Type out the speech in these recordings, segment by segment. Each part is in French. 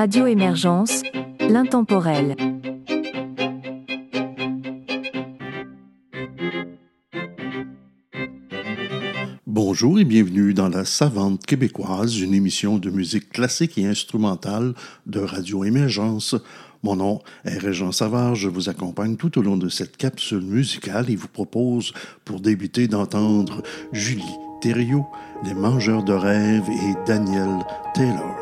Radio Émergence, l'intemporel. Bonjour et bienvenue dans La Savante québécoise, une émission de musique classique et instrumentale de Radio Émergence. Mon nom est Régent Savard, je vous accompagne tout au long de cette capsule musicale et vous propose pour débuter d'entendre Julie Thériault, Les Mangeurs de rêves et Daniel Taylor.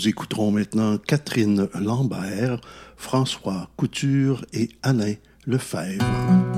Nous écouterons maintenant Catherine Lambert, François Couture et Alain Lefebvre.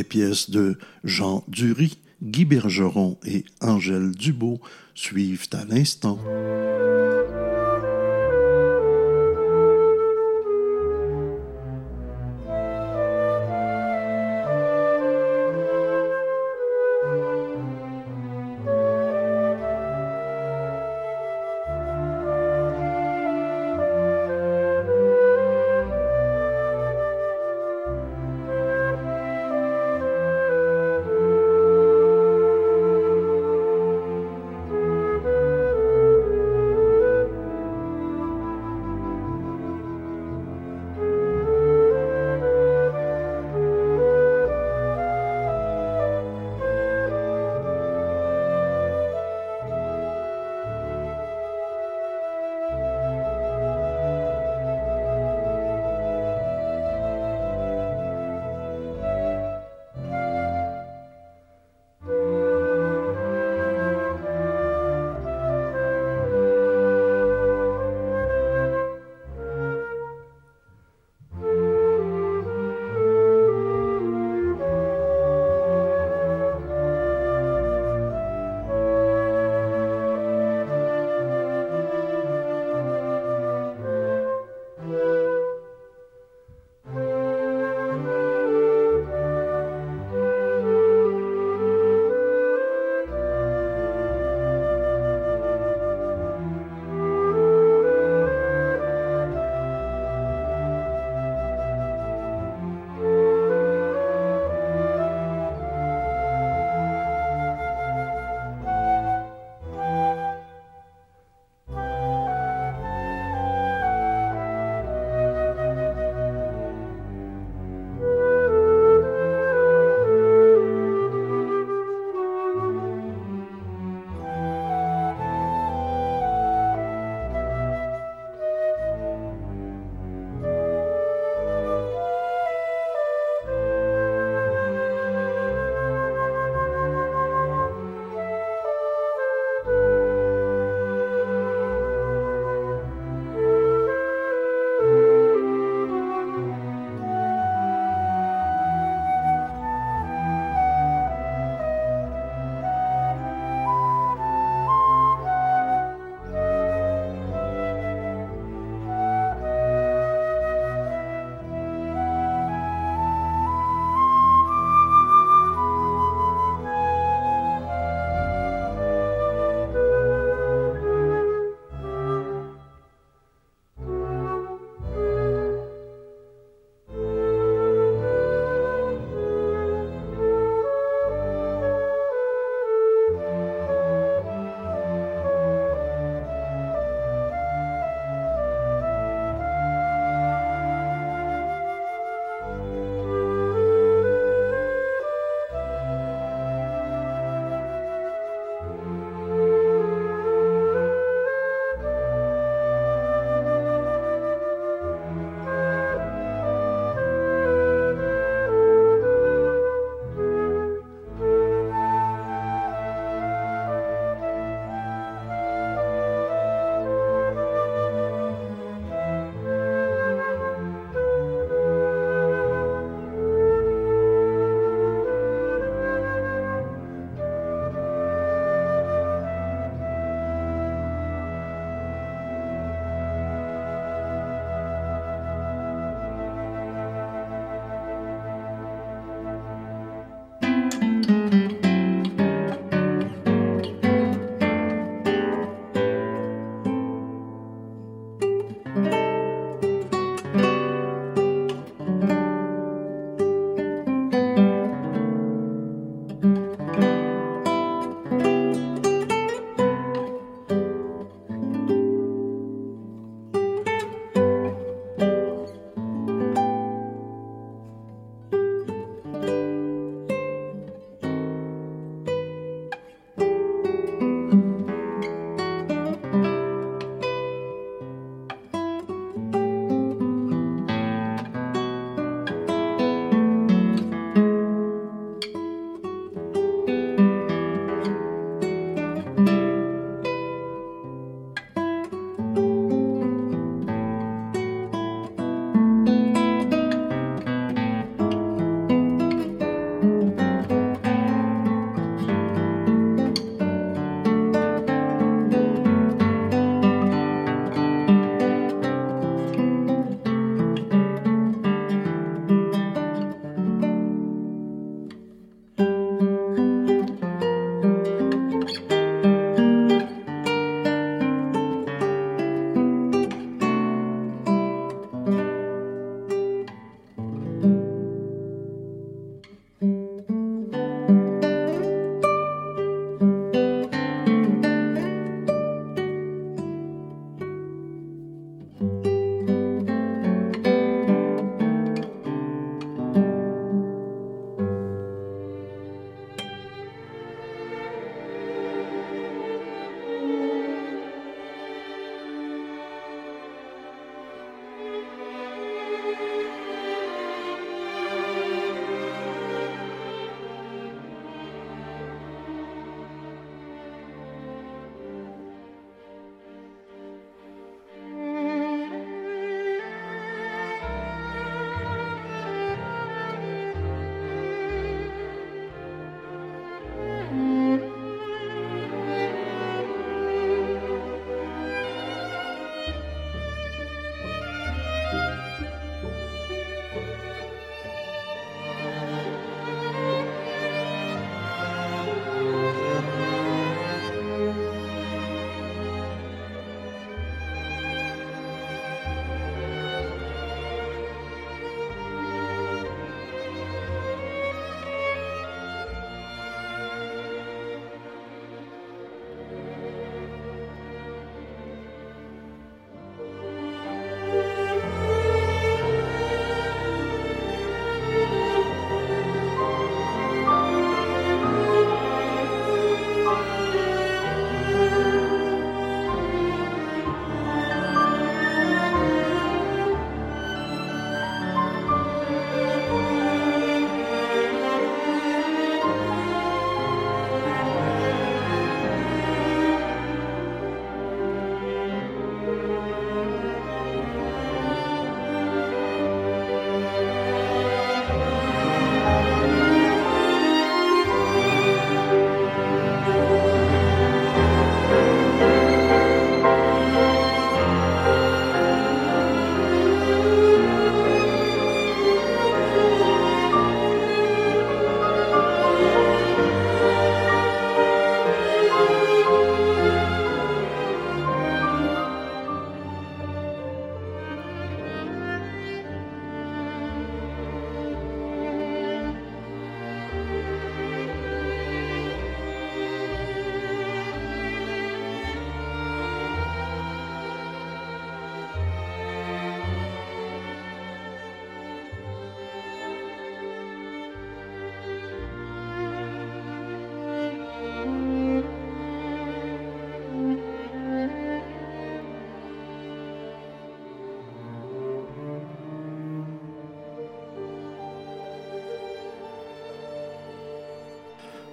Des pièces de Jean Dury, Guy Bergeron et Angèle Dubo suivent à l'instant.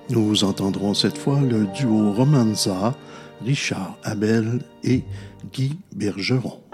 Nous entendrons cette fois le duo Romanza, Richard Abel et Guy Bergeron.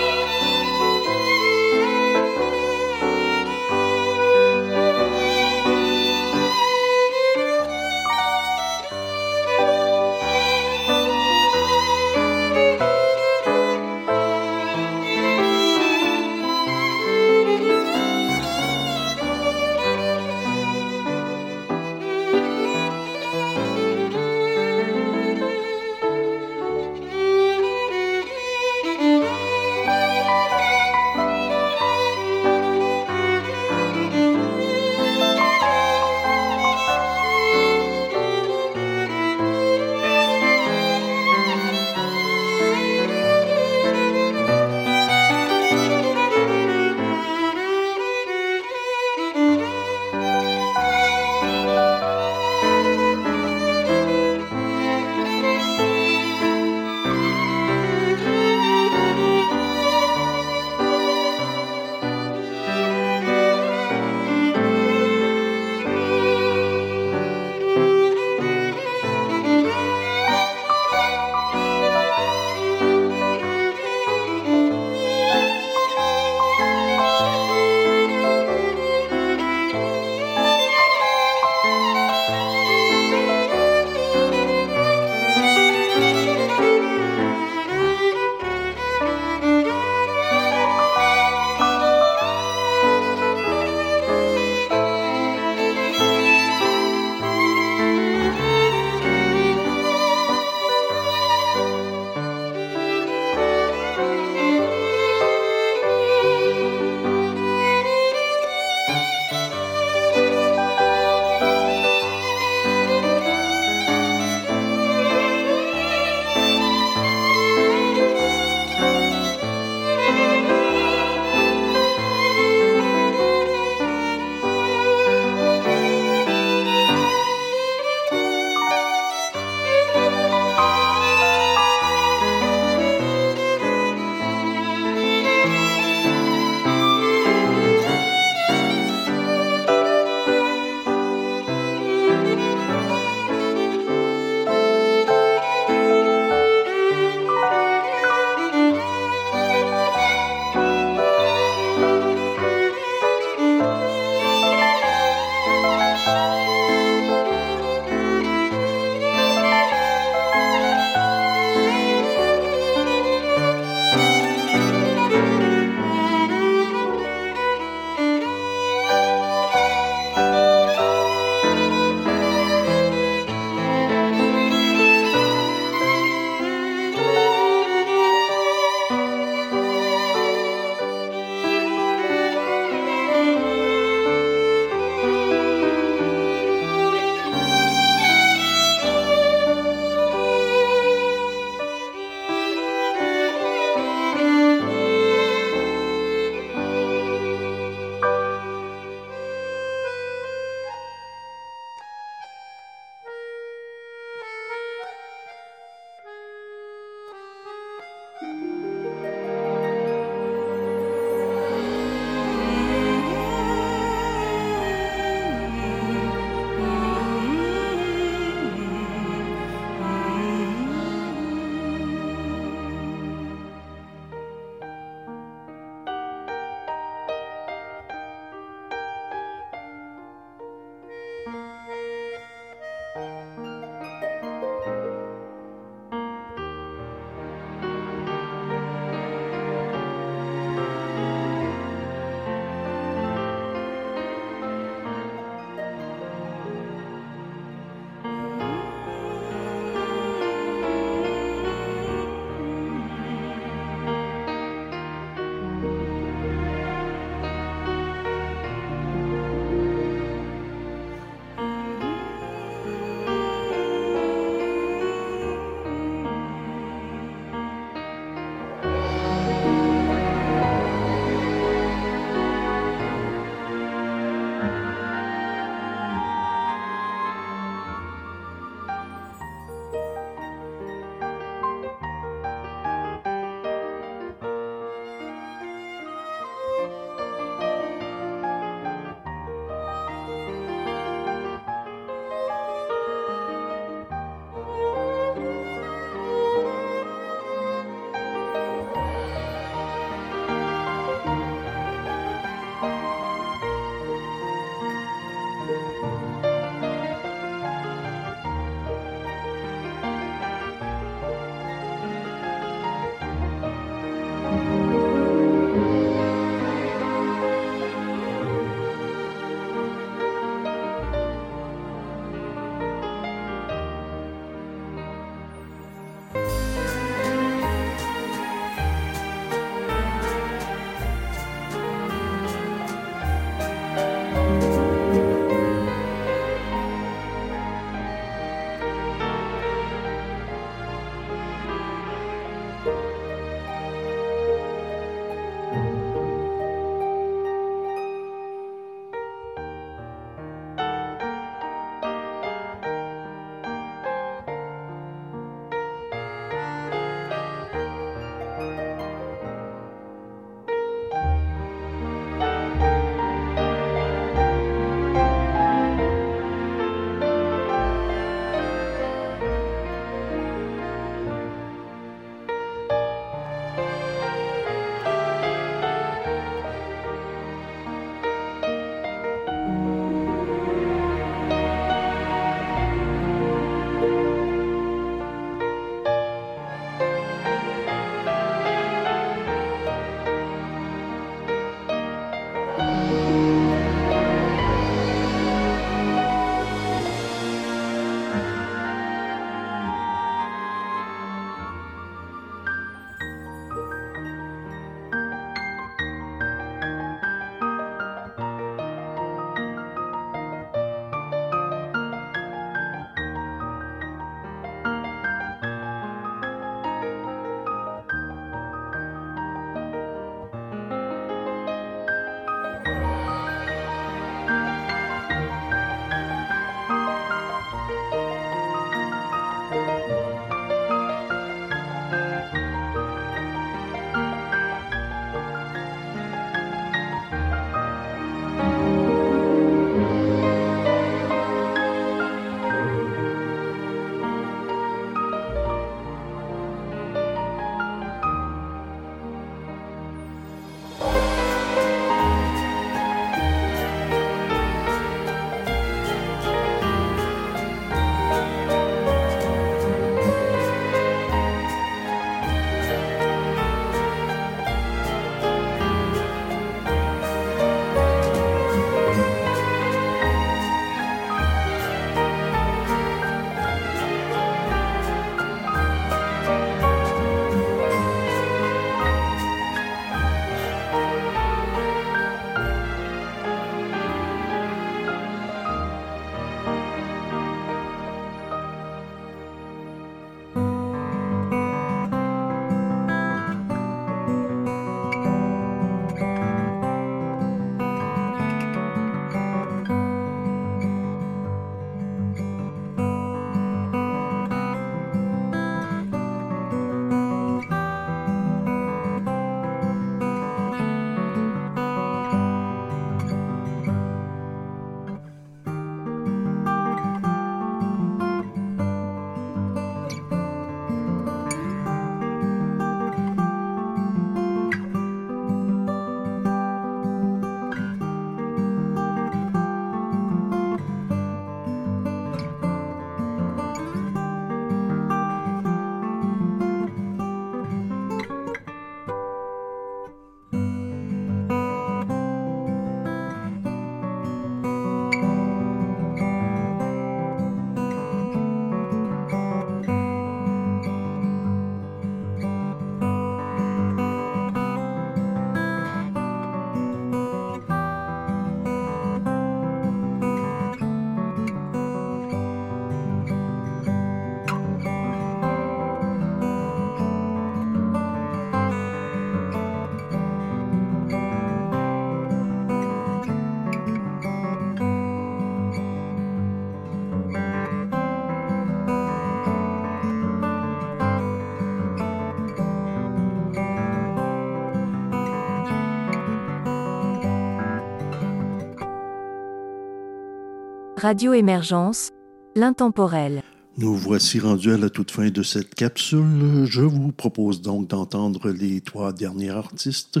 Radio Émergence, l'intemporel. Nous voici rendus à la toute fin de cette capsule. Je vous propose donc d'entendre les trois derniers artistes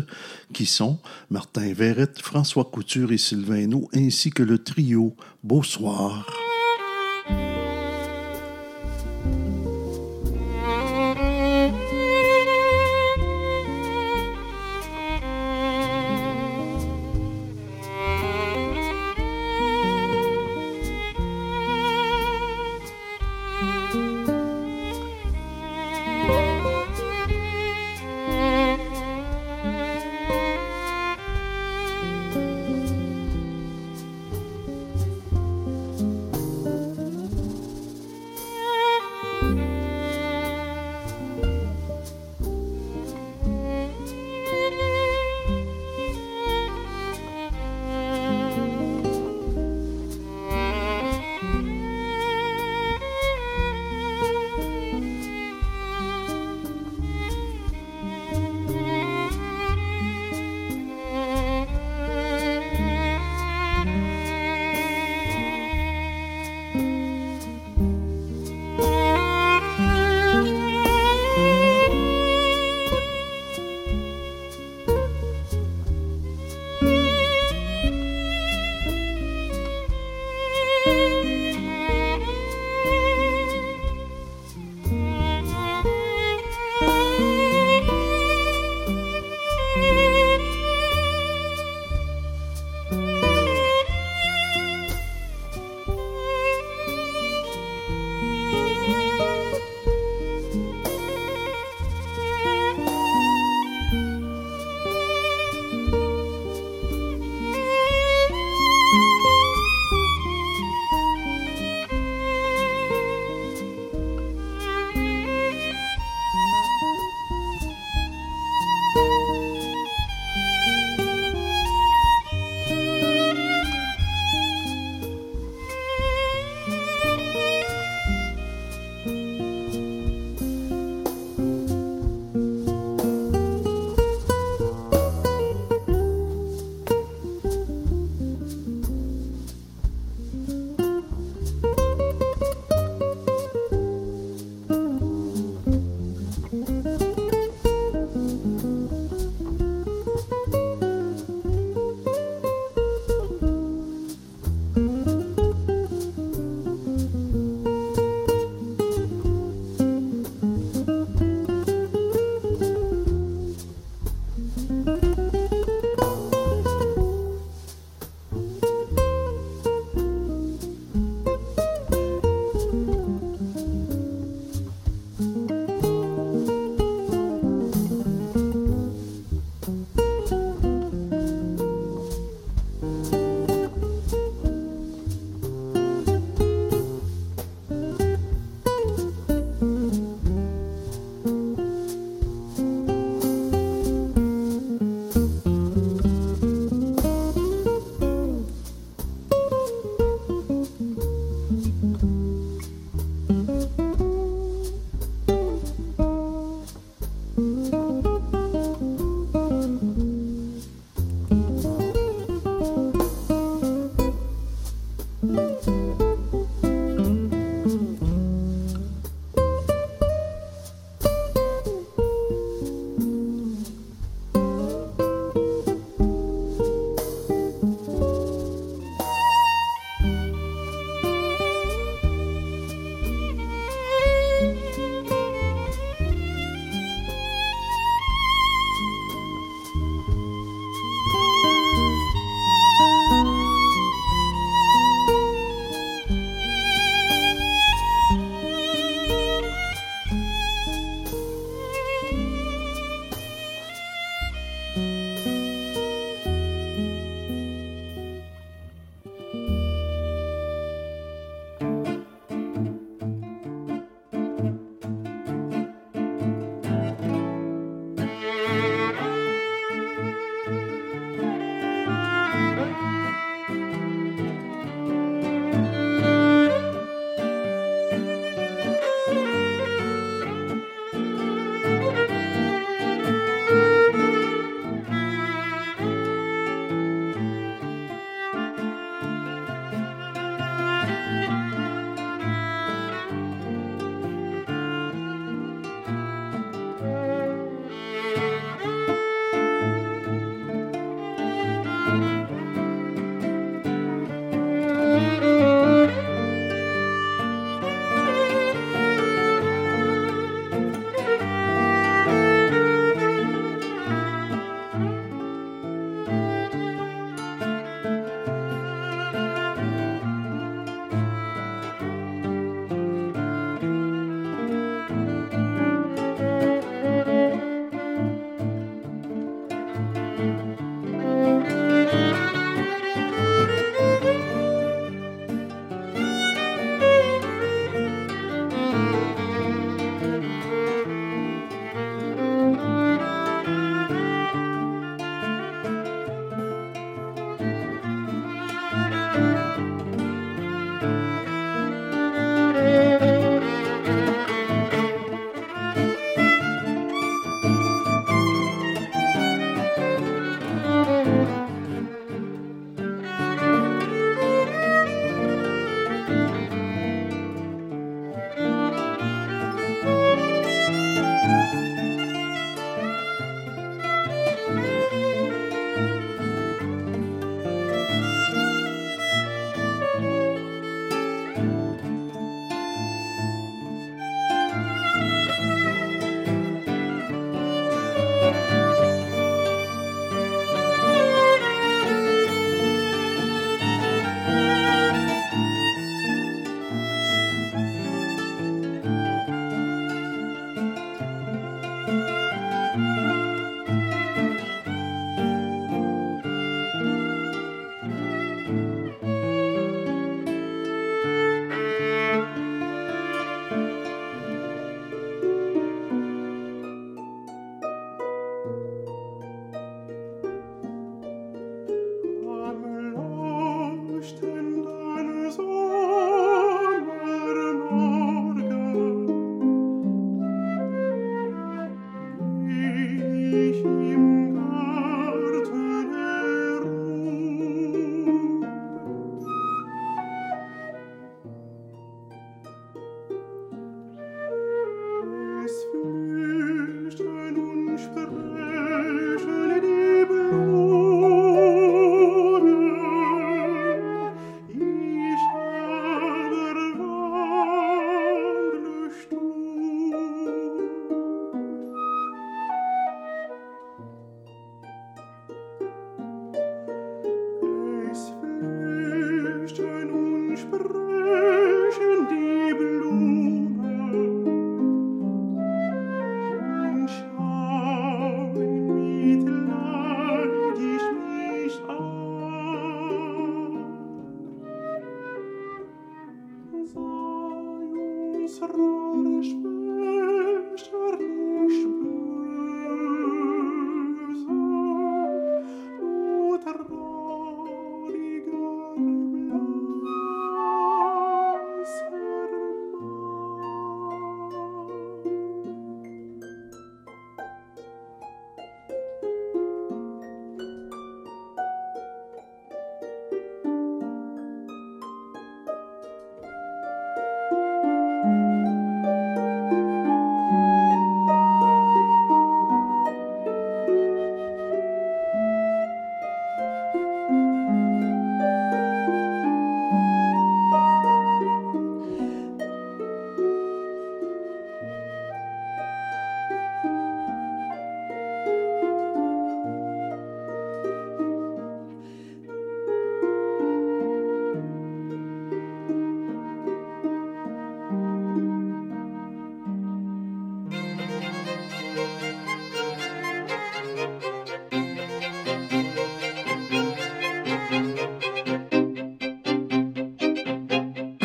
qui sont Martin Verrette, François Couture et Sylvain ainsi que le trio Beau Soir.